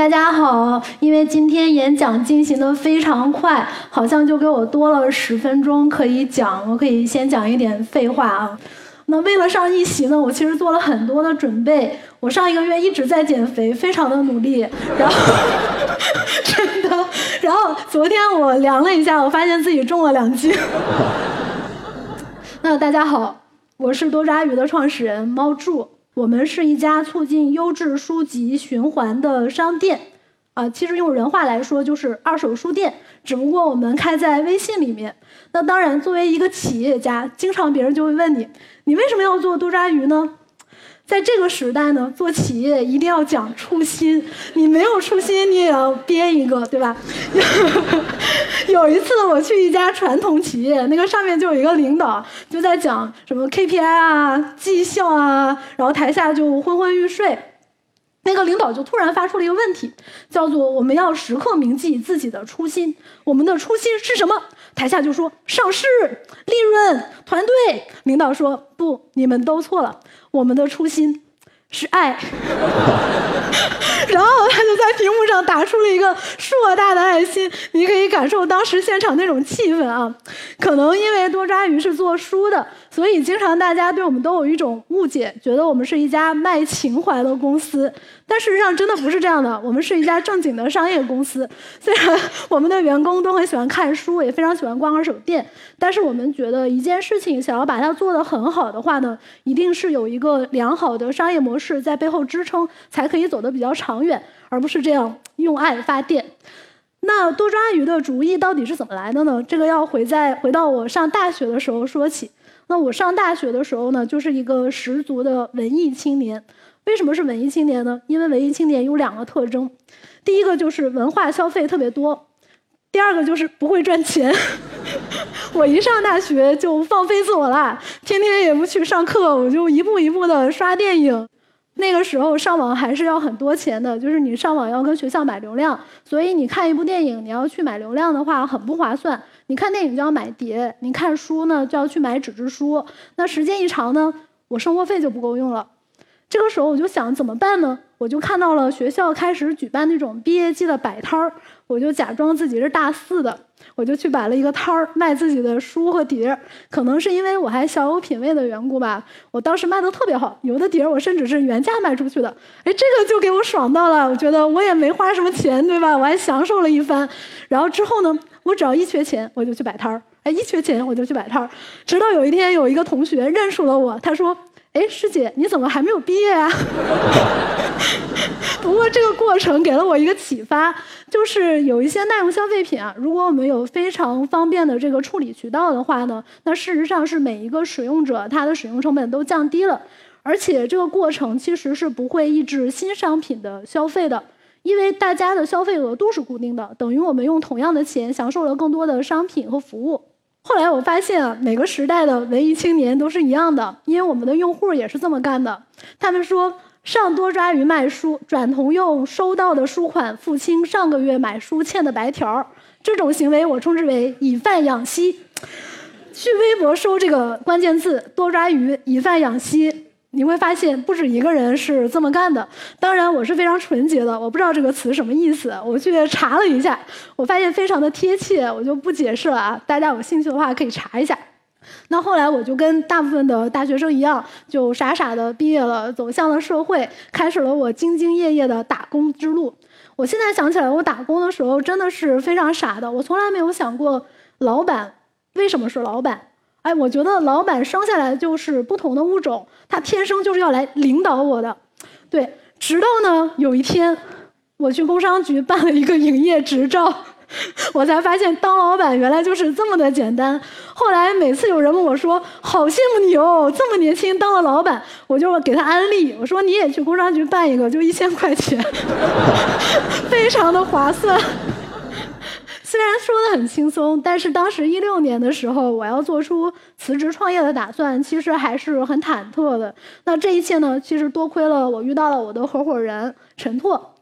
大家好，因为今天演讲进行的非常快，好像就给我多了十分钟可以讲，我可以先讲一点废话啊。那为了上一席呢，我其实做了很多的准备。我上一个月一直在减肥，非常的努力。然后 真的，然后昨天我量了一下，我发现自己重了两斤。那大家好，我是多抓鱼的创始人猫柱，我们是一家促进优质书籍循环的商店。啊，其实用人话来说就是二手书店，只不过我们开在微信里面。那当然，作为一个企业家，经常别人就会问你。你为什么要做多抓鱼呢？在这个时代呢，做企业一定要讲初心。你没有初心，你也要编一个，对吧？有一次我去一家传统企业，那个上面就有一个领导就在讲什么 KPI 啊、绩效啊，然后台下就昏昏欲睡。那个领导就突然发出了一个问题，叫做“我们要时刻铭记自己的初心”。我们的初心是什么？台下就说上市、利润、团队。领导说不，你们都错了。我们的初心是爱。然后他就在屏幕上打出了一个硕大的爱心，你可以感受当时现场那种气氛啊。可能因为多抓鱼是做书的，所以经常大家对我们都有一种误解，觉得我们是一家卖情怀的公司。但事实上真的不是这样的，我们是一家正经的商业公司。虽然我们的员工都很喜欢看书，也非常喜欢逛二手店，但是我们觉得一件事情想要把它做得很好的话呢，一定是有一个良好的商业模式在背后支撑，才可以走得比较长远，而不是这样用爱发电。那多抓鱼的主意到底是怎么来的呢？这个要回在回到我上大学的时候说起。那我上大学的时候呢，就是一个十足的文艺青年。为什么是文艺青年呢？因为文艺青年有两个特征，第一个就是文化消费特别多，第二个就是不会赚钱。我一上大学就放飞自我了，天天也不去上课，我就一步一步的刷电影。那个时候上网还是要很多钱的，就是你上网要跟学校买流量，所以你看一部电影，你要去买流量的话很不划算。你看电影就要买碟，你看书呢就要去买纸质书，那时间一长呢，我生活费就不够用了。这个时候我就想怎么办呢？我就看到了学校开始举办那种毕业季的摆摊儿，我就假装自己是大四的，我就去摆了一个摊儿卖自己的书和碟儿。可能是因为我还小有品位的缘故吧，我当时卖的特别好，有的碟儿我甚至是原价卖出去的。哎，这个就给我爽到了，我觉得我也没花什么钱，对吧？我还享受了一番。然后之后呢，我只要一缺钱，我就去摆摊儿。哎，一缺钱我就去摆摊儿。直到有一天，有一个同学认出了我，他说。哎，师姐，你怎么还没有毕业啊？不过这个过程给了我一个启发，就是有一些耐用消费品啊，如果我们有非常方便的这个处理渠道的话呢，那事实上是每一个使用者他的使用成本都降低了，而且这个过程其实是不会抑制新商品的消费的，因为大家的消费额度是固定的，等于我们用同样的钱享受了更多的商品和服务。后来我发现，每个时代的文艺青年都是一样的，因为我们的用户也是这么干的。他们说上多抓鱼卖书，转同用收到的书款付清上个月买书欠的白条这种行为我称之为以贩养吸。去微博搜这个关键字“多抓鱼以贩养吸”。你会发现不止一个人是这么干的。当然，我是非常纯洁的，我不知道这个词什么意思。我去查了一下，我发现非常的贴切，我就不解释了啊。大家有兴趣的话可以查一下。那后来我就跟大部分的大学生一样，就傻傻的毕业了，走向了社会，开始了我兢兢业业的打工之路。我现在想起来，我打工的时候真的是非常傻的，我从来没有想过老板为什么是老板。哎，我觉得老板生下来就是不同的物种，他天生就是要来领导我的。对，直到呢有一天，我去工商局办了一个营业执照，我才发现当老板原来就是这么的简单。后来每次有人问我说：“好羡慕你哦，这么年轻当了老板。”我就给他安利，我说：“你也去工商局办一个，就一千块钱，非常的划算。”虽然说的很轻松，但是当时一六年的时候，我要做出辞职创业的打算，其实还是很忐忑的。那这一切呢，其实多亏了我遇到了我的合伙人陈拓。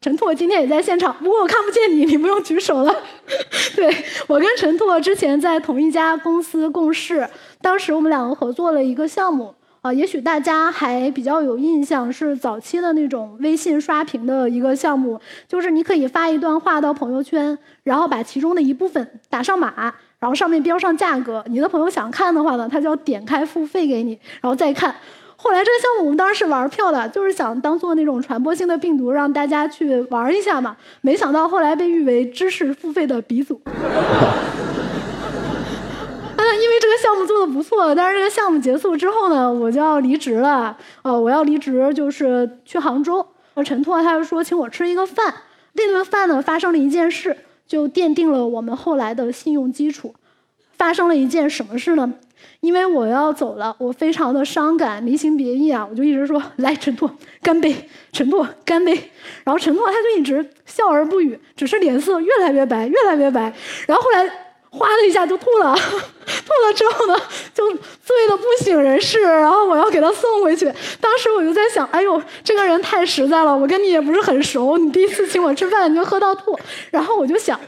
陈拓今天也在现场，不过我看不见你，你不用举手了。对我跟陈拓之前在同一家公司共事，当时我们两个合作了一个项目。啊，也许大家还比较有印象，是早期的那种微信刷屏的一个项目，就是你可以发一段话到朋友圈，然后把其中的一部分打上码，然后上面标上价格，你的朋友想看的话呢，他就要点开付费给你，然后再看。后来这个项目我们当时是玩票的，就是想当做那种传播性的病毒，让大家去玩一下嘛。没想到后来被誉为知识付费的鼻祖。为这个项目做的不错，但是这个项目结束之后呢，我就要离职了。呃，我要离职就是去杭州。陈拓他就说请我吃一个饭，那顿饭呢发生了一件事，就奠定了我们后来的信用基础。发生了一件什么事呢？因为我要走了，我非常的伤感，离情别意啊，我就一直说 来陈拓干杯，陈拓干杯。然后陈拓他就一直笑而不语，只是脸色越来越白，越来越白。然后后来。哗的一下就吐了，吐了之后呢，就醉得不省人事。然后我要给他送回去。当时我就在想，哎呦，这个人太实在了，我跟你也不是很熟，你第一次请我吃饭你就喝到吐。然后我就想，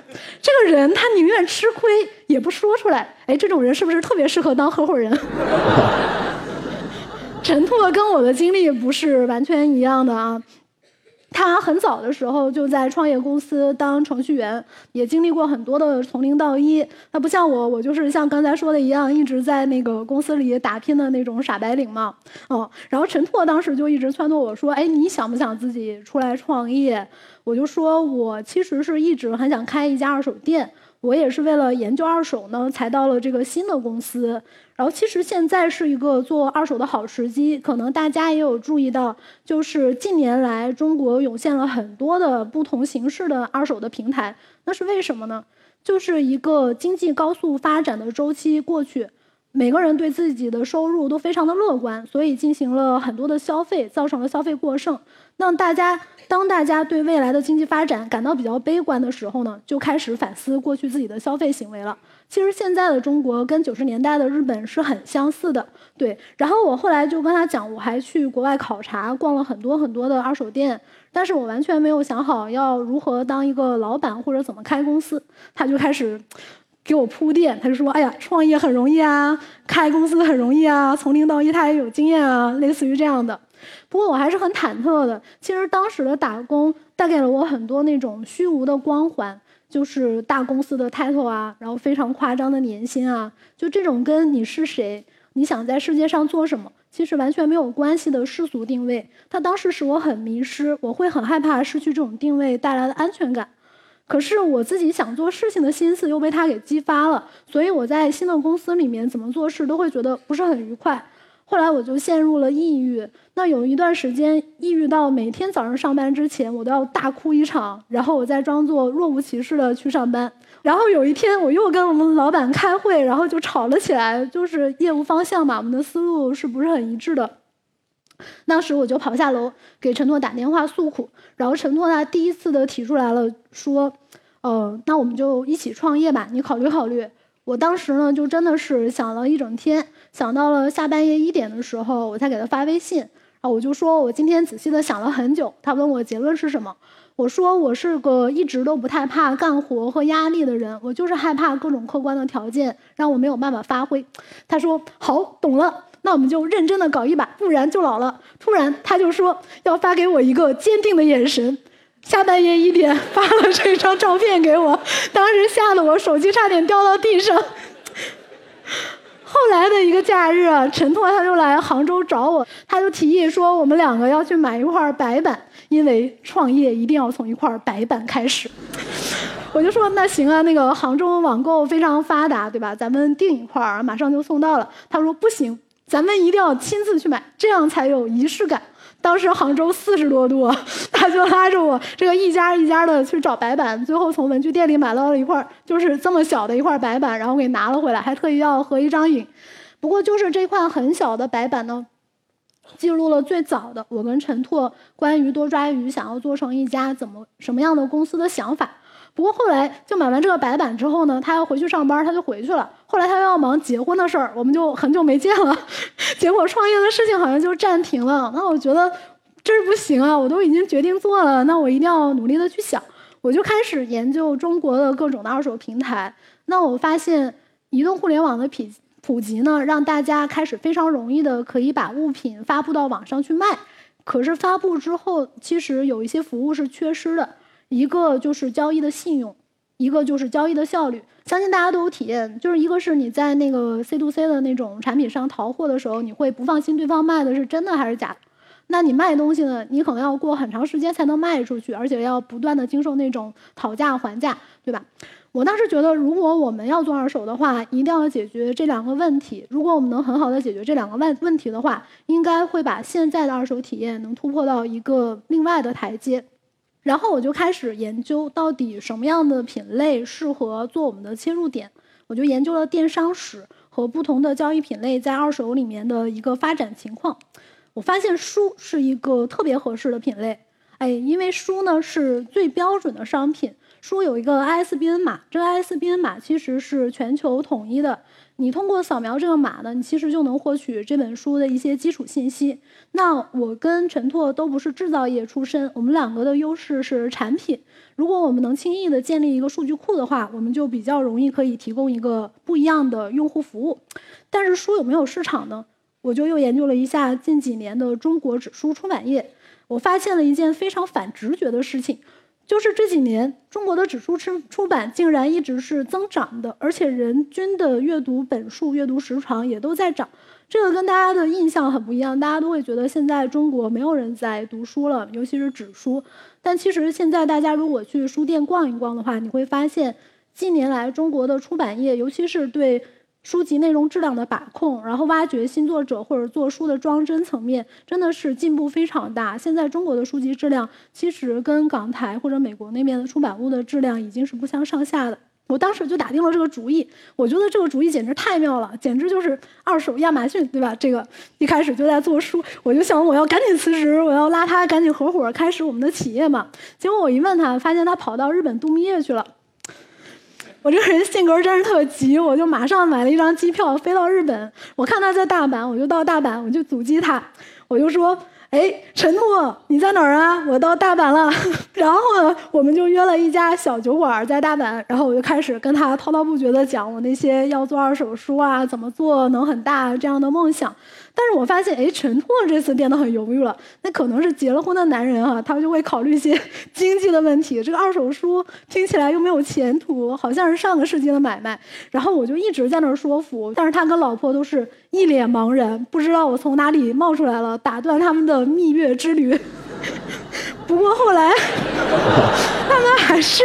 这个人他宁愿吃亏也不说出来。哎，这种人是不是特别适合当 合伙人？陈拓跟我的经历不是完全一样的啊。他很早的时候就在创业公司当程序员，也经历过很多的从零到一。他不像我，我就是像刚才说的一样，一直在那个公司里打拼的那种傻白领嘛。哦，然后陈拓当时就一直撺掇我说：“哎，你想不想自己出来创业？”我就说：“我其实是一直很想开一家二手店。”我也是为了研究二手呢，才到了这个新的公司。然后其实现在是一个做二手的好时机，可能大家也有注意到，就是近年来中国涌现了很多的不同形式的二手的平台。那是为什么呢？就是一个经济高速发展的周期过去，每个人对自己的收入都非常的乐观，所以进行了很多的消费，造成了消费过剩。那大家。当大家对未来的经济发展感到比较悲观的时候呢，就开始反思过去自己的消费行为了。其实现在的中国跟九十年代的日本是很相似的，对。然后我后来就跟他讲，我还去国外考察，逛了很多很多的二手店，但是我完全没有想好要如何当一个老板或者怎么开公司。他就开始给我铺垫，他就说：“哎呀，创业很容易啊，开公司很容易啊，从零到一他也有经验啊，类似于这样的。”不过我还是很忐忑的。其实当时的打工带给了我很多那种虚无的光环，就是大公司的 title 啊，然后非常夸张的年薪啊，就这种跟你是谁、你想在世界上做什么，其实完全没有关系的世俗定位。它当时使我很迷失，我会很害怕失去这种定位带来的安全感。可是我自己想做事情的心思又被他给激发了，所以我在新的公司里面怎么做事都会觉得不是很愉快。后来我就陷入了抑郁，那有一段时间抑郁到每天早上上班之前我都要大哭一场，然后我再装作若无其事的去上班。然后有一天我又跟我们老板开会，然后就吵了起来，就是业务方向嘛，我们的思路是不是很一致的？当时我就跑下楼给陈拓打电话诉苦，然后陈拓他第一次的提出来了，说：“呃，那我们就一起创业吧，你考虑考虑。”我当时呢就真的是想了一整天。想到了下半夜一点的时候，我才给他发微信，然后我就说，我今天仔细的想了很久。他问我结论是什么，我说我是个一直都不太怕干活和压力的人，我就是害怕各种客观的条件让我没有办法发挥。他说好，懂了，那我们就认真的搞一把，不然就老了。突然他就说要发给我一个坚定的眼神，下半夜一点发了这张照片给我，当时吓得我手机差点掉到地上。后来的一个假日，陈拓他就来杭州找我，他就提议说我们两个要去买一块白板，因为创业一定要从一块白板开始。我就说那行啊，那个杭州网购非常发达，对吧？咱们订一块，马上就送到了。他说不行，咱们一定要亲自去买，这样才有仪式感。当时杭州四十多度，他就拉着我这个一家一家的去找白板，最后从文具店里买到了一块就是这么小的一块白板，然后给拿了回来，还特意要合一张影。不过就是这块很小的白板呢，记录了最早的我跟陈拓关于多抓鱼想要做成一家怎么什么样的公司的想法。不过后来就买完这个白板之后呢，他要回去上班，他就回去了。后来他又要忙结婚的事儿，我们就很久没见了。结果创业的事情好像就暂停了。那我觉得这不行啊，我都已经决定做了，那我一定要努力的去想。我就开始研究中国的各种的二手平台。那我发现移动互联网的普普及呢，让大家开始非常容易的可以把物品发布到网上去卖。可是发布之后，其实有一些服务是缺失的，一个就是交易的信用，一个就是交易的效率。相信大家都有体验，就是一个是你在那个 C to C 的那种产品上淘货的时候，你会不放心对方卖的是真的还是假的。那你卖东西呢，你可能要过很长时间才能卖出去，而且要不断的经受那种讨价还价，对吧？我当时觉得，如果我们要做二手的话，一定要解决这两个问题。如果我们能很好的解决这两个问问题的话，应该会把现在的二手体验能突破到一个另外的台阶。然后我就开始研究到底什么样的品类适合做我们的切入点。我就研究了电商史和不同的交易品类在二手里面的一个发展情况。我发现书是一个特别合适的品类，哎，因为书呢是最标准的商品。书有一个 ISBN 码，这个 ISBN 码其实是全球统一的。你通过扫描这个码呢，你其实就能获取这本书的一些基础信息。那我跟陈拓都不是制造业出身，我们两个的优势是产品。如果我们能轻易的建立一个数据库的话，我们就比较容易可以提供一个不一样的用户服务。但是书有没有市场呢？我就又研究了一下近几年的中国纸书出版业，我发现了一件非常反直觉的事情。就是这几年，中国的纸书出出版竟然一直是增长的，而且人均的阅读本数、阅读时长也都在涨。这个跟大家的印象很不一样，大家都会觉得现在中国没有人在读书了，尤其是纸书。但其实现在大家如果去书店逛一逛的话，你会发现，近年来中国的出版业，尤其是对。书籍内容质量的把控，然后挖掘新作者或者做书的装帧层面，真的是进步非常大。现在中国的书籍质量其实跟港台或者美国那边的出版物的质量已经是不相上下的。我当时就打定了这个主意，我觉得这个主意简直太妙了，简直就是二手亚马逊，对吧？这个一开始就在做书，我就想我要赶紧辞职，我要拉他赶紧合伙开始我们的企业嘛。结果我一问他，发现他跑到日本度蜜月去了。我这个人性格真是特急，我就马上买了一张机票飞到日本。我看他在大阪，我就到大阪，我就阻击他，我就说：“哎，陈拓，你在哪儿啊？我到大阪了。”然后呢，我们就约了一家小酒馆在大阪，然后我就开始跟他滔滔不绝地讲我那些要做二手书啊，怎么做能很大这样的梦想。但是我发现，哎，陈拓这次变得很犹豫了。那可能是结了婚的男人啊，他就会考虑一些 经济的问题。这个二手书听起来又没有前途，好像是上个世纪的买卖。然后我就一直在那儿说服，但是他跟老婆都是一脸茫然，不知道我从哪里冒出来了，打断他们的蜜月之旅。不过后来，他们还是，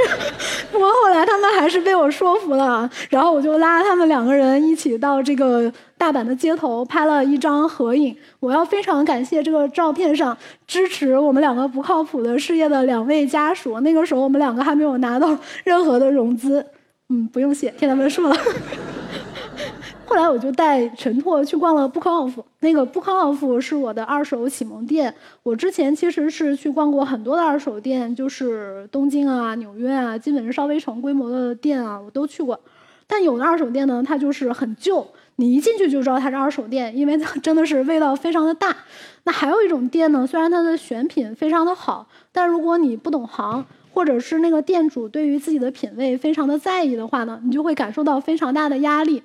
不过后来他们还是被我说服了。然后我就拉他们两个人一起到这个大阪的街头拍了一张合影。我要非常感谢这个照片上支持我们两个不靠谱的事业的两位家属。那个时候我们两个还没有拿到任何的融资。嗯，不用谢，听他们说了。后来我就带陈拓去逛了 Bookoff，那个 Bookoff 是我的二手启蒙店。我之前其实是去逛过很多的二手店，就是东京啊、纽约啊，基本是稍微成规模的店啊，我都去过。但有的二手店呢，它就是很旧，你一进去就知道它是二手店，因为它 真的是味道非常的大。那还有一种店呢，虽然它的选品非常的好，但如果你不懂行，或者是那个店主对于自己的品味非常的在意的话呢，你就会感受到非常大的压力。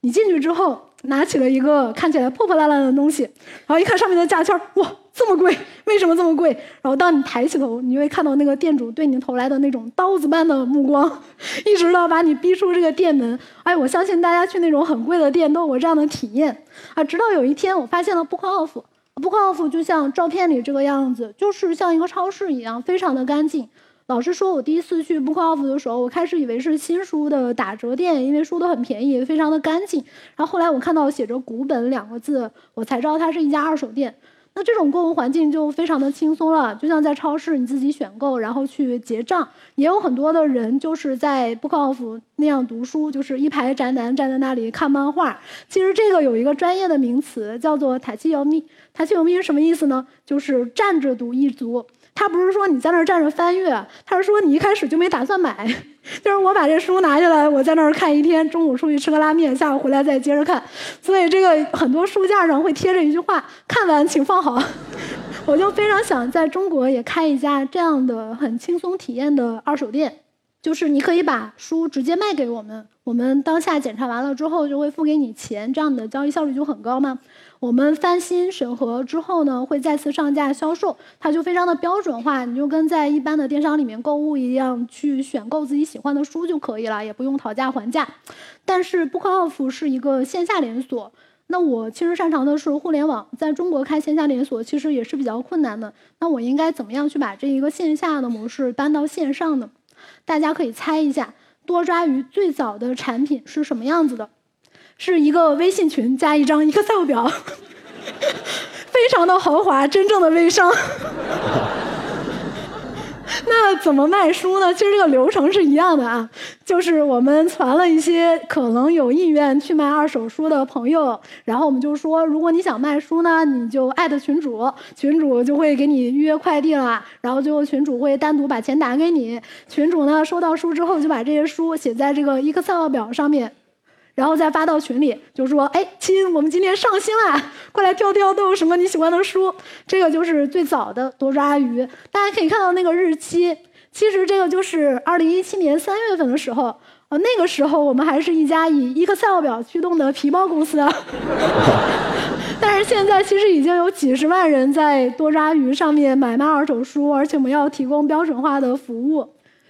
你进去之后，拿起了一个看起来破破烂烂的东西，然后一看上面的价签哇，这么贵，为什么这么贵？然后当你抬起头，你会看到那个店主对你投来的那种刀子般的目光，一直到把你逼出这个店门。哎，我相信大家去那种很贵的店都有过这样的体验啊。直到有一天，我发现了 Bookoff，Bookoff 就像照片里这个样子，就是像一个超市一样，非常的干净。老师说，我第一次去 Bookoff 的时候，我开始以为是新书的打折店，因为书都很便宜，非常的干净。然后后来我看到写着“古本”两个字，我才知道它是一家二手店。那这种购物环境就非常的轻松了，就像在超市你自己选购，然后去结账。也有很多的人就是在 Bookoff 那样读书，就是一排宅男站在那里看漫画。其实这个有一个专业的名词叫做“台气游咪”，台气游咪是什么意思呢？就是站着读一族。他不是说你在那儿站着翻阅，他是说你一开始就没打算买，就是我把这书拿下来，我在那儿看一天，中午出去吃个拉面，下午回来再接着看。所以这个很多书架上会贴着一句话：“看完请放好。”我就非常想在中国也开一家这样的很轻松体验的二手店，就是你可以把书直接卖给我们。我们当下检查完了之后就会付给你钱，这样的交易效率就很高嘛。我们翻新审核之后呢，会再次上架销售，它就非常的标准化，你就跟在一般的电商里面购物一样，去选购自己喜欢的书就可以了，也不用讨价还价。但是 BookOff 是一个线下连锁，那我其实擅长的是互联网，在中国开线下连锁其实也是比较困难的。那我应该怎么样去把这一个线下的模式搬到线上呢？大家可以猜一下，多抓鱼最早的产品是什么样子的？是一个微信群加一张 Excel 表，非常的豪华，真正的微商。那怎么卖书呢？其实这个流程是一样的啊，就是我们传了一些可能有意愿去卖二手书的朋友，然后我们就说，如果你想卖书呢，你就艾特群主，群主就会给你预约快递了，然后最后群主会单独把钱打给你，群主呢收到书之后就把这些书写在这个 Excel 表上面。然后再发到群里，就说：“哎，亲，我们今天上新了，过来挑挑，都有什么你喜欢的书？”这个就是最早的多抓鱼。大家可以看到那个日期，其实这个就是二零一七年三月份的时候。呃，那个时候我们还是一家以 Excel 表驱动的皮包公司，但是现在其实已经有几十万人在多抓鱼上面买卖二手书，而且我们要提供标准化的服务。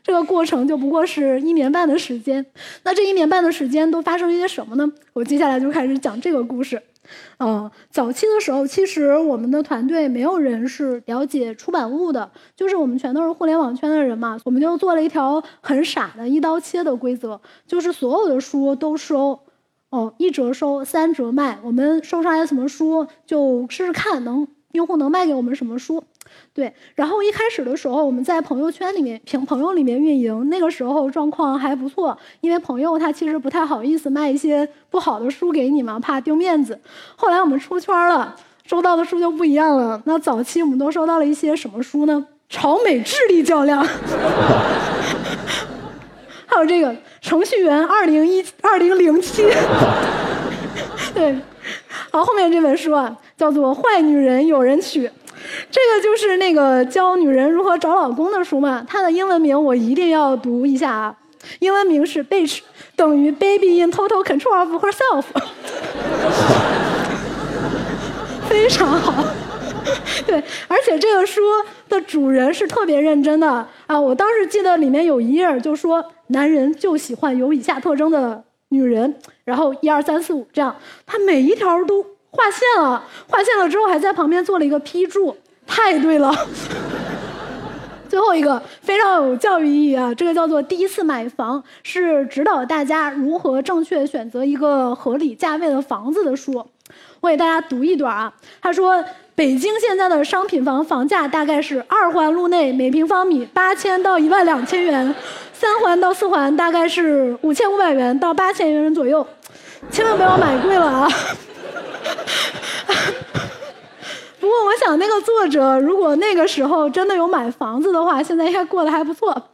这个过程就不过是一年半的时间，那这一年半的时间都发生了一些什么呢？我接下来就开始讲这个故事。嗯，早期的时候，其实我们的团队没有人是了解出版物的，就是我们全都是互联网圈的人嘛，我们就做了一条很傻的一刀切的规则，就是所有的书都收，哦，一折收，三折卖。我们收上来什么书，就试试看能用户能卖给我们什么书。对，然后一开始的时候，我们在朋友圈里面、凭朋友里面运营，那个时候状况还不错，因为朋友他其实不太好意思卖一些不好的书给你嘛，怕丢面子。后来我们出圈了，收到的书就不一样了。那早期我们都收到了一些什么书呢？朝美智力较量，还有这个程序员二零一二零零七，对，好，后面这本书啊，叫做《坏女人有人娶》。这个就是那个教女人如何找老公的书嘛，它的英文名我一定要读一下啊，英文名是 “Bitch” 等于 “Baby in Total Control of Herself”，非常好，对，而且这个书的主人是特别认真的啊，我当时记得里面有一页就说男人就喜欢有以下特征的女人，然后一二三四五这样，他每一条都。划线了，划线了之后还在旁边做了一个批注，太对了。最后一个非常有教育意义啊，这个叫做第一次买房，是指导大家如何正确选择一个合理价位的房子的书。我给大家读一段啊，他说北京现在的商品房房价大概是二环路内每平方米八千到一万两千元，三环到四环大概是五千五百元到八千元左右，千万不要买贵了啊。不过，我想那个作者如果那个时候真的有买房子的话，现在应该过得还不错。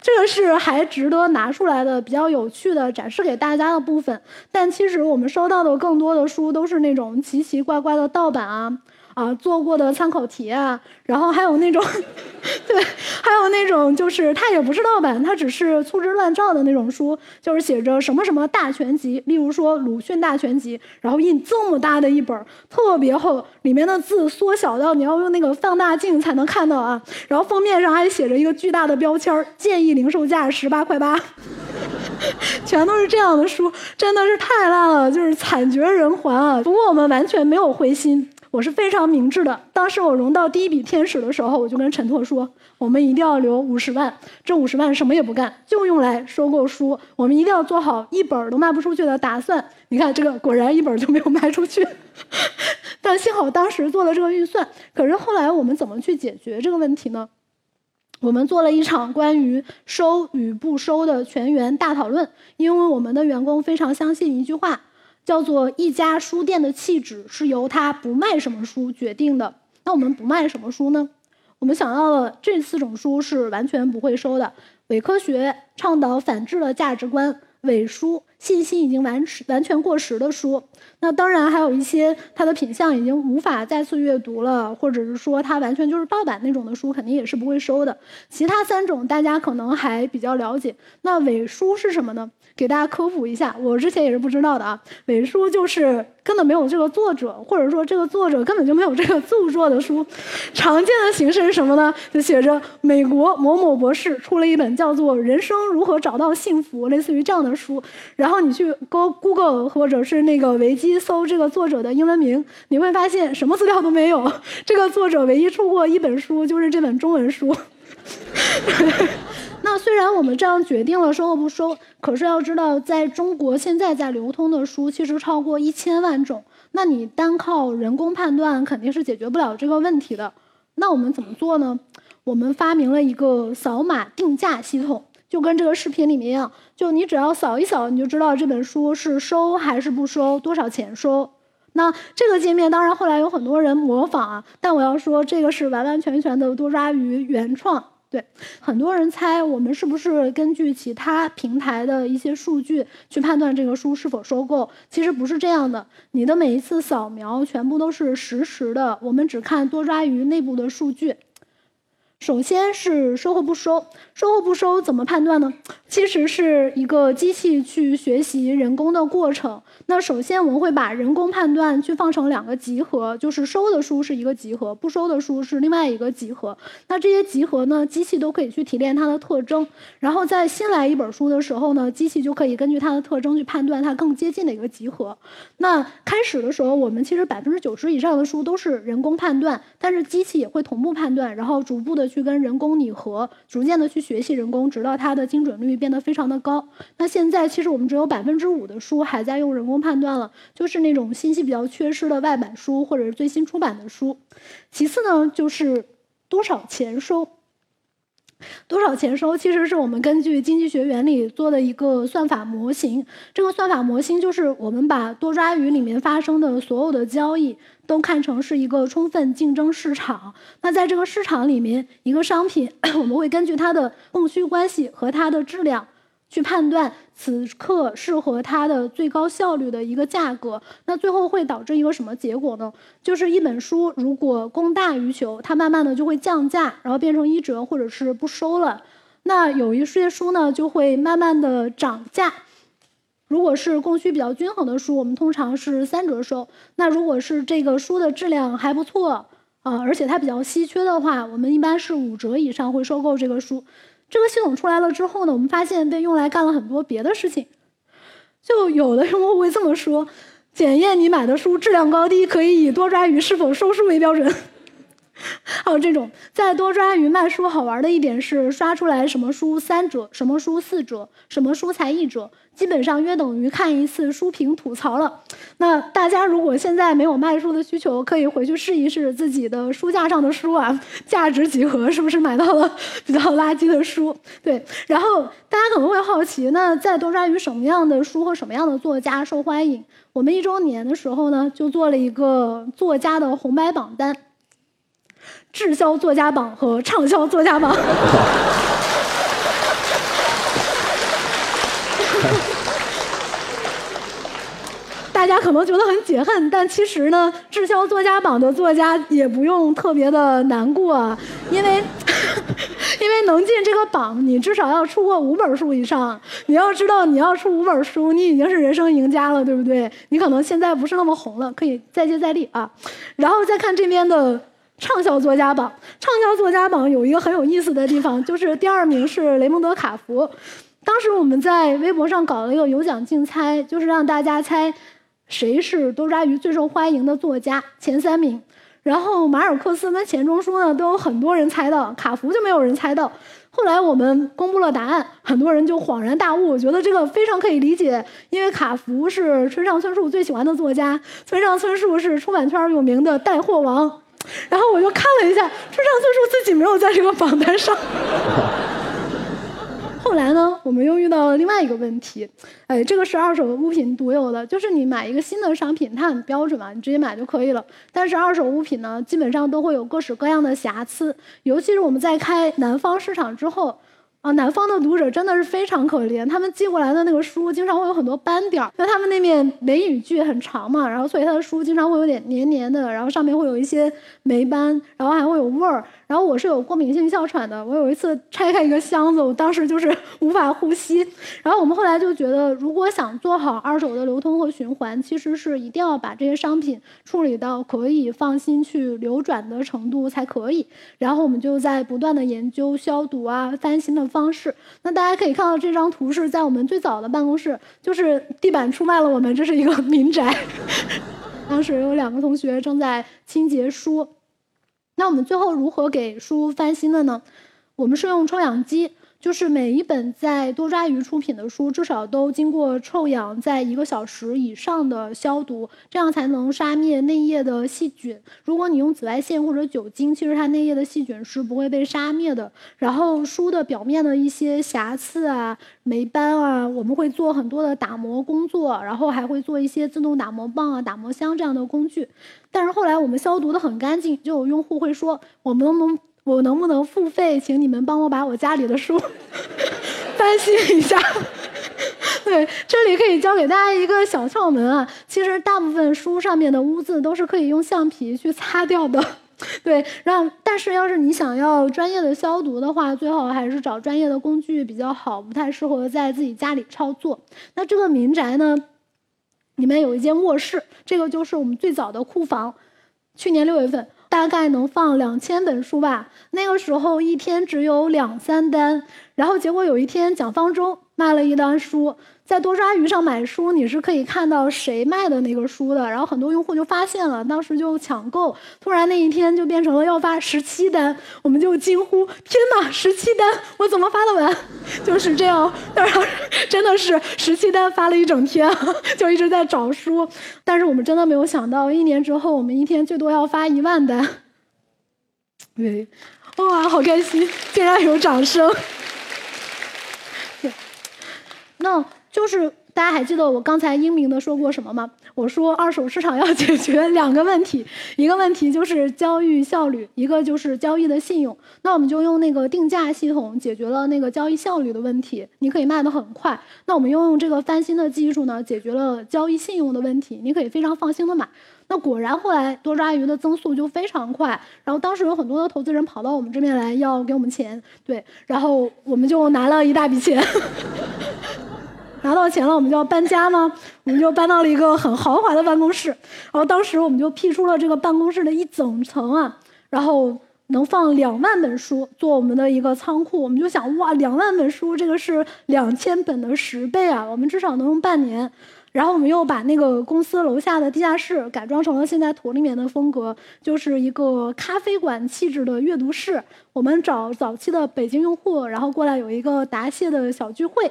这个是还值得拿出来的比较有趣的展示给大家的部分。但其实我们收到的更多的书都是那种奇奇怪怪的盗版啊。啊，做过的参考题啊，然后还有那种，对，还有那种就是它也不是盗版，它只是粗制滥造的那种书，就是写着什么什么大全集，例如说鲁迅大全集，然后印这么大的一本，特别厚，里面的字缩小到你要用那个放大镜才能看到啊，然后封面上还写着一个巨大的标签建议零售价十八块八，全都是这样的书，真的是太烂了，就是惨绝人寰啊！不过我们完全没有灰心。我是非常明智的。当时我融到第一笔天使的时候，我就跟陈拓说：“我们一定要留五十万，这五十万什么也不干，就用来收购书。我们一定要做好一本都卖不出去的打算。”你看，这个果然一本就没有卖出去。但幸好当时做了这个预算。可是后来我们怎么去解决这个问题呢？我们做了一场关于收与不收的全员大讨论，因为我们的员工非常相信一句话。叫做一家书店的气质是由它不卖什么书决定的。那我们不卖什么书呢？我们想到了这四种书是完全不会收的：伪科学、倡导反智的价值观、伪书、信息已经完完全过时的书。那当然还有一些它的品相已经无法再次阅读了，或者是说它完全就是盗版那种的书，肯定也是不会收的。其他三种大家可能还比较了解。那伪书是什么呢？给大家科普一下，我之前也是不知道的啊。伪书就是根本没有这个作者，或者说这个作者根本就没有这个著作的书。常见的形式是什么呢？就写着美国某某博士出了一本叫做《人生如何找到幸福》类似于这样的书，然然后你去 Go Google 或者是那个维基搜这个作者的英文名，你会发现什么资料都没有。这个作者唯一出过一本书，就是这本中文书。那虽然我们这样决定了收或不收，可是要知道，在中国现在在流通的书其实超过一千万种。那你单靠人工判断肯定是解决不了这个问题的。那我们怎么做呢？我们发明了一个扫码定价系统，就跟这个视频里面一样，就你只要扫一扫，你就知道这本书是收还是不收，多少钱收。那这个界面当然后来有很多人模仿啊，但我要说这个是完完全全的多抓鱼原创。对，很多人猜我们是不是根据其他平台的一些数据去判断这个书是否收购？其实不是这样的，你的每一次扫描全部都是实时的，我们只看多抓鱼内部的数据。首先是收或不收，收或不收怎么判断呢？其实是一个机器去学习人工的过程。那首先我们会把人工判断去放成两个集合，就是收的书是一个集合，不收的书是另外一个集合。那这些集合呢，机器都可以去提炼它的特征，然后在新来一本书的时候呢，机器就可以根据它的特征去判断它更接近的一个集合。那开始的时候，我们其实百分之九十以上的书都是人工判断，但是机器也会同步判断，然后逐步的去跟人工拟合，逐渐的去学习人工，直到它的精准率变得非常的高。那现在其实我们只有百分之五的书还在用人工。判断了，就是那种信息比较缺失的外版书，或者是最新出版的书。其次呢，就是多少钱收，多少钱收，其实是我们根据经济学原理做的一个算法模型。这个算法模型就是我们把多抓鱼里面发生的所有的交易都看成是一个充分竞争市场。那在这个市场里面，一个商品 我们会根据它的供需关系和它的质量。去判断此刻适合它的最高效率的一个价格，那最后会导致一个什么结果呢？就是一本书如果供大于求，它慢慢的就会降价，然后变成一折或者是不收了。那有一些书呢就会慢慢的涨价。如果是供需比较均衡的书，我们通常是三折收。那如果是这个书的质量还不错啊，而且它比较稀缺的话，我们一般是五折以上会收购这个书。这个系统出来了之后呢，我们发现被用来干了很多别的事情。就有的用户会这么说：检验你买的书质量高低，可以以多抓鱼是否收书为标准。还有这种在多抓鱼卖书好玩的一点是，刷出来什么书三折，什么书四折，什么书才一折，基本上约等于看一次书评吐槽了。那大家如果现在没有卖书的需求，可以回去试一试自己的书架上的书啊，价值几何，是不是买到了 比较垃圾的书？对。然后大家可能会好奇，那在多抓鱼什么样的书和什么样的作家受欢迎？我们一周年的时候呢，就做了一个作家的红白榜单。滞销作家榜和畅销作家榜，大家可能觉得很解恨，但其实呢，滞销作家榜的作家也不用特别的难过，啊因为 因为能进这个榜，你至少要出过五本书以上。你要知道，你要出五本书，你已经是人生赢家了，对不对？你可能现在不是那么红了，可以再接再厉啊。然后再看这边的。畅销作家榜，畅销作家榜有一个很有意思的地方，就是第二名是雷蒙德·卡福。当时我们在微博上搞了一个有奖竞猜，就是让大家猜谁是多抓鱼最受欢迎的作家前三名。然后马尔克斯跟钱钟书呢都有很多人猜到，卡福就没有人猜到。后来我们公布了答案，很多人就恍然大悟，觉得这个非常可以理解，因为卡福是村上春树最喜欢的作家，村上春树是出版圈有名的带货王。然后我就看了一下，村上春树自己没有在这个榜单上。后来呢，我们又遇到了另外一个问题，哎，这个是二手物品独有的，就是你买一个新的商品，它很标准嘛，你直接买就可以了。但是二手物品呢，基本上都会有各式各样的瑕疵，尤其是我们在开南方市场之后。南方的读者真的是非常可怜，他们寄过来的那个书经常会有很多斑点儿，因为他们那面梅雨季很长嘛，然后所以他的书经常会有点黏黏的，然后上面会有一些霉斑，然后还会有味儿。然后我是有过敏性哮喘的，我有一次拆开一个箱子，我当时就是 无法呼吸。然后我们后来就觉得，如果想做好二手的流通和循环，其实是一定要把这些商品处理到可以放心去流转的程度才可以。然后我们就在不断的研究消毒啊、翻新的方方式。那大家可以看到这张图是在我们最早的办公室，就是地板出卖了我们，这是一个 民宅。当时有两个同学正在清洁书。那我们最后如何给书翻新的呢？我们是用抽氧机，就是每一本在多抓鱼出品的书，至少都经过臭氧在一个小时以上的消毒，这样才能杀灭内页的细菌。如果你用紫外线或者酒精，其实它内页的细菌是不会被杀灭的。然后书的表面的一些瑕疵啊、霉斑啊，我们会做很多的打磨工作，然后还会做一些自动打磨棒啊、打磨箱这样的工具。但是后来我们消毒的很干净，就有用户会说：“我们能不能，我能不能付费，请你们帮我把我家里的书 翻新一下？” 对，这里可以教给大家一个小窍门啊，其实大部分书上面的污渍都是可以用橡皮去擦掉的。对，让但是要是你想要专业的消毒的话，最好还是找专业的工具比较好，不太适合在自己家里操作。那这个民宅呢？里面有一间卧室，这个就是我们最早的库房。去年六月份，大概能放两千本书吧。那个时候一天只有两三单，然后结果有一天蒋方舟卖了一单书。在多抓鱼上买书，你是可以看到谁卖的那个书的。然后很多用户就发现了，当时就抢购。突然那一天就变成了要发十七单，我们就惊呼：“天哪，十七单，我怎么发得完？” 就是这样，当然真的是十七单发了一整天，就一直在找书。但是我们真的没有想到，一年之后我们一天最多要发一万单。对，哇，好开心，竟然有掌声。那。就是大家还记得我刚才英明的说过什么吗？我说二手市场要解决两个问题，一个问题就是交易效率，一个就是交易的信用。那我们就用那个定价系统解决了那个交易效率的问题，你可以卖得很快。那我们又用这个翻新的技术呢，解决了交易信用的问题，你可以非常放心的买。那果然后来多抓鱼的增速就非常快，然后当时有很多的投资人跑到我们这边来要给我们钱，对，然后我们就拿了一大笔钱。拿到钱了，我们就要搬家吗？我们就搬到了一个很豪华的办公室。然后当时我们就辟出了这个办公室的一整层啊，然后能放两万本书，做我们的一个仓库。我们就想，哇，两万本书，这个是两千本的十倍啊！我们至少能用半年。然后我们又把那个公司楼下的地下室改装成了现在图里面的风格，就是一个咖啡馆气质的阅读室。我们找早期的北京用户，然后过来有一个答谢的小聚会。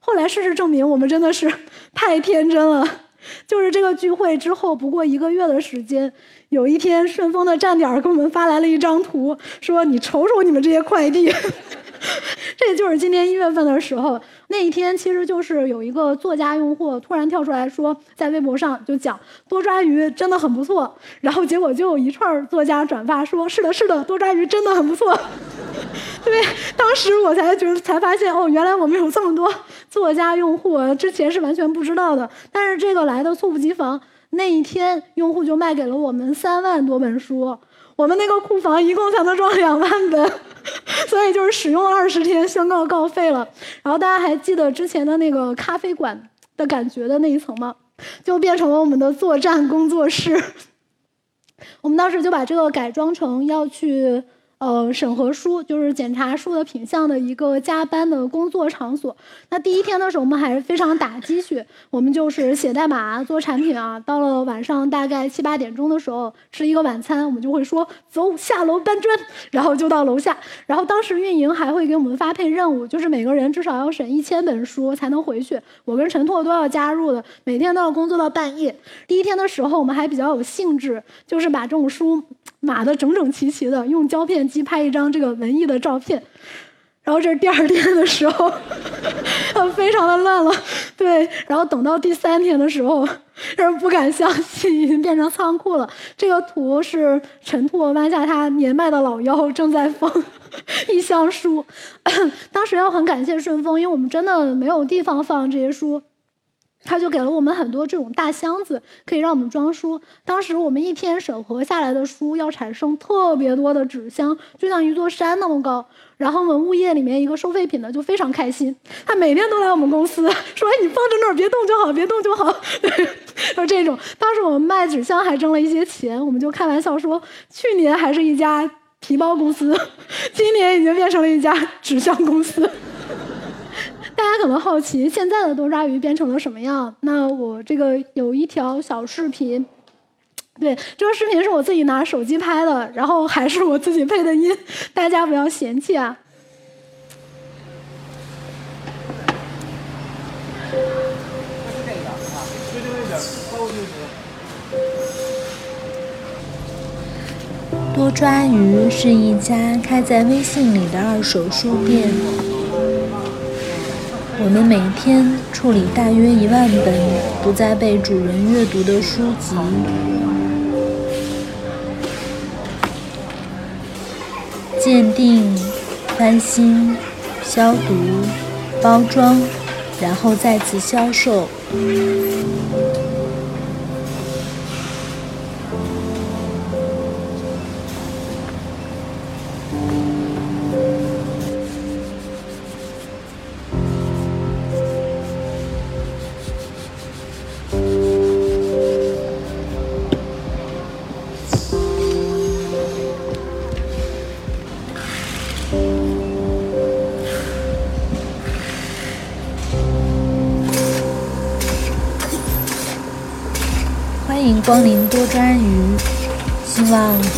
后来事实证明，我们真的是 太天真了。就是这个聚会之后，不过一个月的时间，有一天顺丰的站点给我们发来了一张图，说：“你瞅瞅你们这些快递。” 这就是今年一月份的时候，那一天其实就是有一个作家用户突然跳出来说，在微博上就讲多抓鱼真的很不错，然后结果就有一串作家转发说：“是的，是的，多抓鱼真的很不错。”对，当时我才觉得才发现哦，原来我们有这么多作家用户，之前是完全不知道的。但是这个来的猝不及防，那一天用户就卖给了我们三万多本书，我们那个库房一共才能装两万本，所以就是使用二十天宣告告废了。然后大家还记得之前的那个咖啡馆的感觉的那一层吗？就变成了我们的作战工作室。我们当时就把这个改装成要去。呃，审核书就是检查书的品相的一个加班的工作场所。那第一天的时候，我们还是非常打鸡血，我们就是写代码做产品啊。到了晚上大概七八点钟的时候，吃一个晚餐，我们就会说走下楼搬砖，然后就到楼下。然后当时运营还会给我们发配任务，就是每个人至少要审一千本书才能回去。我跟陈拓都要加入的，每天都要工作到半夜。第一天的时候，我们还比较有兴致，就是把这种书。码的整整齐齐的，用胶片机拍一张这个文艺的照片，然后这是第二天的时候，非常的乱了，对，然后等到第三天的时候，让人不敢相信已经变成仓库了。这个图是陈拓弯下他年迈的老腰，正在放一箱书。当时要很感谢顺丰，因为我们真的没有地方放这些书。他就给了我们很多这种大箱子，可以让我们装书。当时我们一天审核下来的书要产生特别多的纸箱，就像一座山那么高。然后文物业里面一个收废品的就非常开心，他每天都来我们公司说：“哎，你放在那儿别动就好，别动就好。”就这种。当时我们卖纸箱还挣了一些钱，我们就开玩笑说，去年还是一家皮包公司，今年已经变成了一家纸箱公司。大家可能好奇现在的多抓鱼变成了什么样？那我这个有一条小视频，对，这个视频是我自己拿手机拍的，然后还是我自己配的音，大家不要嫌弃啊。多抓鱼是一家开在微信里的二手书店。我们每天处理大约一万本不再被主人阅读的书籍，鉴定、翻新、消毒、包装，然后再次销售。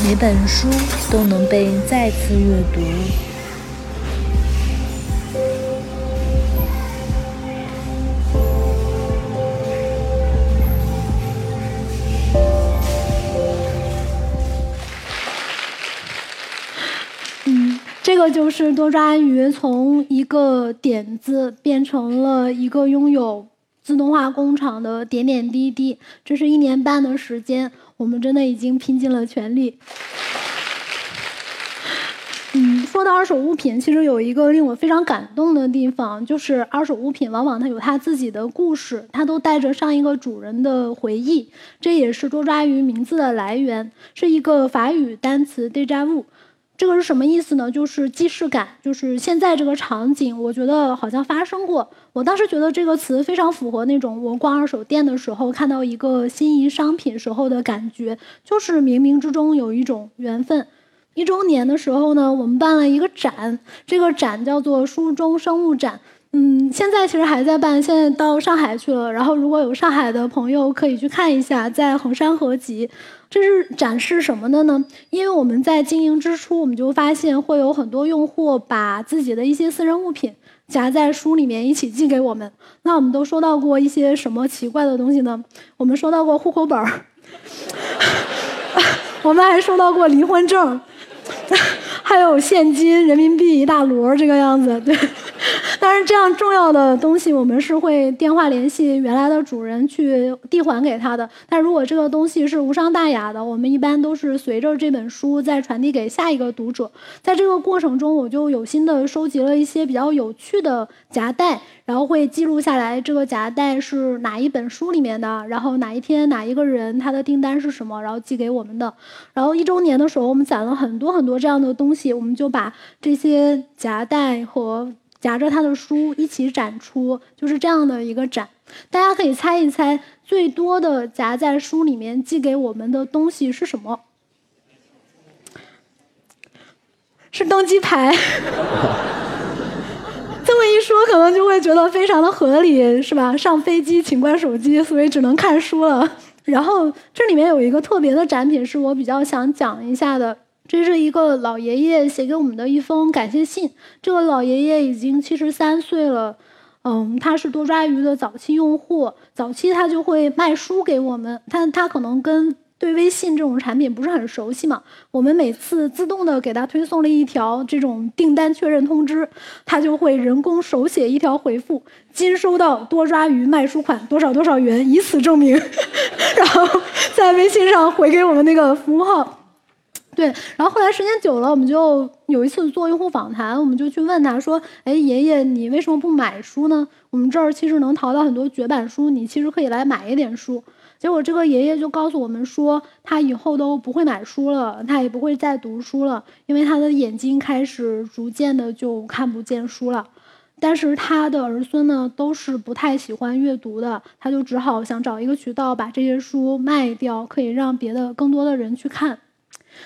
每本书都能被再次阅读。嗯，这个就是多抓鱼从一个点子变成了一个拥有。自动化工厂的点点滴滴，这是一年半的时间，我们真的已经拼尽了全力。嗯，说到二手物品，其实有一个令我非常感动的地方，就是二手物品往往它有它自己的故事，它都带着上一个主人的回忆，这也是多抓鱼名字的来源，是一个法语单词 “déjà vu”。这个是什么意思呢？就是既视感，就是现在这个场景，我觉得好像发生过。我当时觉得这个词非常符合那种我逛二手店的时候看到一个心仪商品时候的感觉，就是冥冥之中有一种缘分。一周年的时候呢，我们办了一个展，这个展叫做“书中生物展”。嗯，现在其实还在办，现在到上海去了。然后如果有上海的朋友可以去看一下，在衡山合集。这是展示什么的呢？因为我们在经营之初，我们就发现会有很多用户把自己的一些私人物品夹在书里面一起寄给我们。那我们都收到过一些什么奇怪的东西呢？我们收到过户口本儿，我们还收到过离婚证。还有现金人民币一大摞这个样子，对。但是这样重要的东西，我们是会电话联系原来的主人去递还给他的。但如果这个东西是无伤大雅的，我们一般都是随着这本书再传递给下一个读者。在这个过程中，我就有心的收集了一些比较有趣的夹带。然后会记录下来这个夹带是哪一本书里面的，然后哪一天哪一个人他的订单是什么，然后寄给我们的。然后一周年的时候，我们攒了很多很多这样的东西，我们就把这些夹带和 夹着他的书一起展出，就是这样的一个展。大家可以猜一猜，最多的夹在书里面寄给我们的东西是什么？是登机牌。这么一说，可能就会觉得非常的合理，是吧？上飞机请关手机，所以只能看书了。然后这里面有一个特别的展品，是我比较想讲一下的。这是一个老爷爷写给我们的一封感谢信。这个老爷爷已经七十三岁了，嗯，他是多抓鱼的早期用户，早期他就会卖书给我们。他他可能跟。对微信这种产品不是很熟悉嘛？我们每次自动的给他推送了一条这种订单确认通知，他就会人工手写一条回复：“今收到多抓鱼卖书款多少多少元，以此证明。”然后在微信上回给我们那个服务号。对，然后后来时间久了，我们就有一次做用户访谈，我们就去问他说：“哎，爷爷，你为什么不买书呢？我们这儿其实能淘到很多绝版书，你其实可以来买一点书。”结果这个爷爷就告诉我们说，他以后都不会买书了，他也不会再读书了，因为他的眼睛开始逐渐的就看不见书了。但是他的儿孙呢，都是不太喜欢阅读的，他就只好想找一个渠道把这些书卖掉，可以让别的更多的人去看。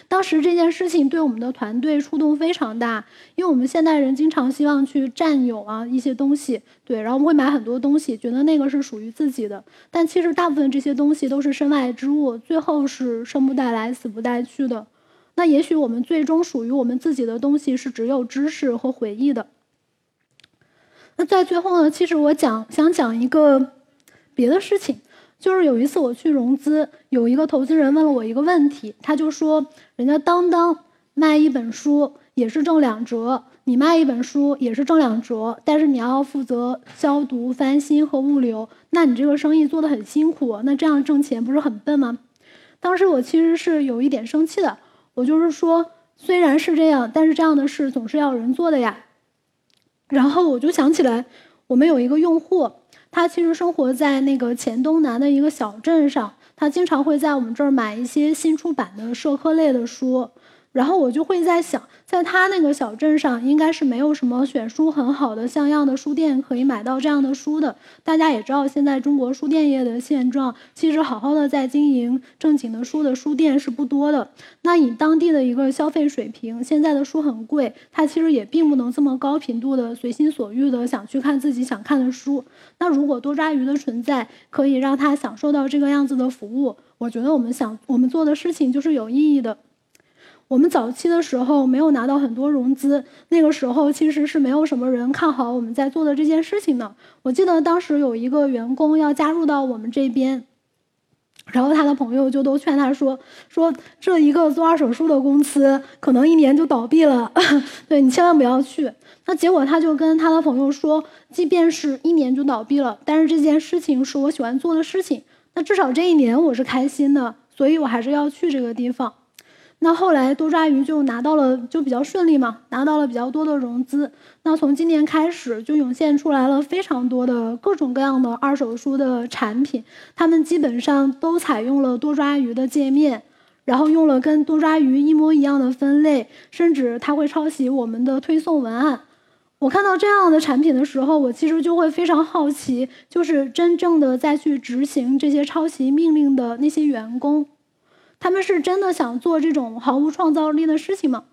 当时这件事情对我们的团队触动非常大，因为我们现代人经常希望去占有啊一些东西，对，然后我们会买很多东西，觉得那个是属于自己的。但其实大部分这些东西都是身外之物，最后是生不带来，死不带去的。那也许我们最终属于我们自己的东西是只有知识和回忆的。那在最后呢，其实我讲想讲一个别的事情。就是有一次我去融资，有一个投资人问了我一个问题，他就说：“人家当当卖一本书也是挣两折，你卖一本书也是挣两折，但是你要负责消毒、翻新和物流，那你这个生意做得很辛苦，那这样挣钱不是很笨吗？”当时我其实是有一点生气的，我就是说，虽然是这样，但是这样的事总是要人做的呀。然后我就想起来，我们有一个用户。他其实生活在那个黔东南的一个小镇上，他经常会在我们这儿买一些新出版的社科类的书，然后我就会在想。在他那个小镇上，应该是没有什么选书很好的、像样的书店可以买到这样的书的。大家也知道，现在中国书店业的现状，其实好好的在经营正经的书的书店是不多的。那以当地的一个消费水平，现在的书很贵，他其实也并不能这么高频度的随心所欲的想去看自己想看的书。那如果多抓鱼的存在可以让他享受到这个样子的服务，我觉得我们想我们做的事情就是有意义的。我们早期的时候没有拿到很多融资，那个时候其实是没有什么人看好我们在做的这件事情的。我记得当时有一个员工要加入到我们这边，然后他的朋友就都劝他说：“说这一个做二手书的公司可能一年就倒闭了，对你千万不要去。”那结果他就跟他的朋友说：“即便是一年就倒闭了，但是这件事情是我喜欢做的事情，那至少这一年我是开心的，所以我还是要去这个地方。”那后来多抓鱼就拿到了，就比较顺利嘛，拿到了比较多的融资。那从今年开始，就涌现出来了非常多的各种各样的二手书的产品，他们基本上都采用了多抓鱼的界面，然后用了跟多抓鱼一模一样的分类，甚至它会抄袭我们的推送文案。我看到这样的产品的时候，我其实就会非常好奇，就是真正的在去执行这些抄袭命令的那些员工。他们是真的想做这种毫无创造力的事情吗？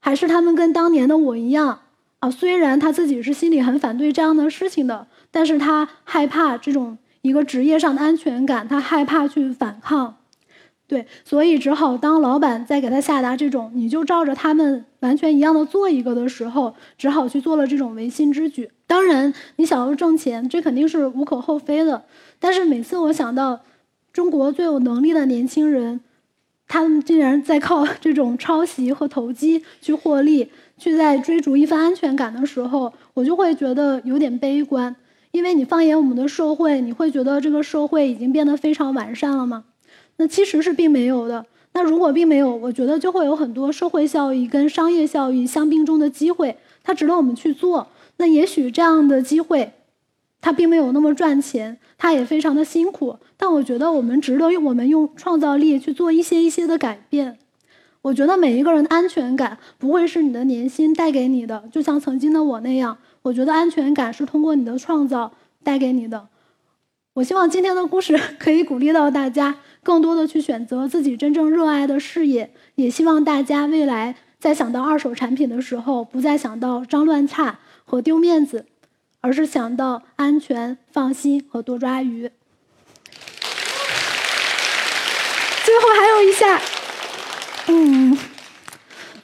还是他们跟当年的我一样啊？虽然他自己是心里很反对这样的事情的，但是他害怕这种一个职业上的安全感，他害怕去反抗，对，所以只好当老板在给他下达这种你就照着他们完全一样的做一个的时候，只好去做了这种违心之举。当然，你想要挣钱，这肯定是无可厚非的。但是每次我想到中国最有能力的年轻人，他们竟然在靠 这种抄袭和投机去获利，去在追逐一份安全感的时候，我就会觉得有点悲观。因为你放眼我们的社会，你会觉得这个社会已经变得非常完善了吗？那其实是并没有的。那如果并没有，我觉得就会有很多社会效益跟商业效益相并重的机会，它值得我们去做。那也许这样的机会。他并没有那么赚钱，他也非常的辛苦，但我觉得我们值得用我们用创造力去做一些一些的改变。我觉得每一个人的安全感不会是你的年薪带给你的，就像曾经的我那样。我觉得安全感是通过你的创造带给你的。我希望今天的故事 可以鼓励到大家，更多的去选择自己真正热爱的事业。也希望大家未来在想到二手产品的时候，不再想到脏乱差和丢面子。而是想到安全、放心和多抓鱼。最后还有一下，嗯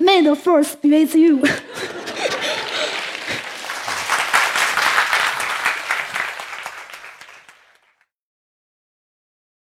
，made force be with you。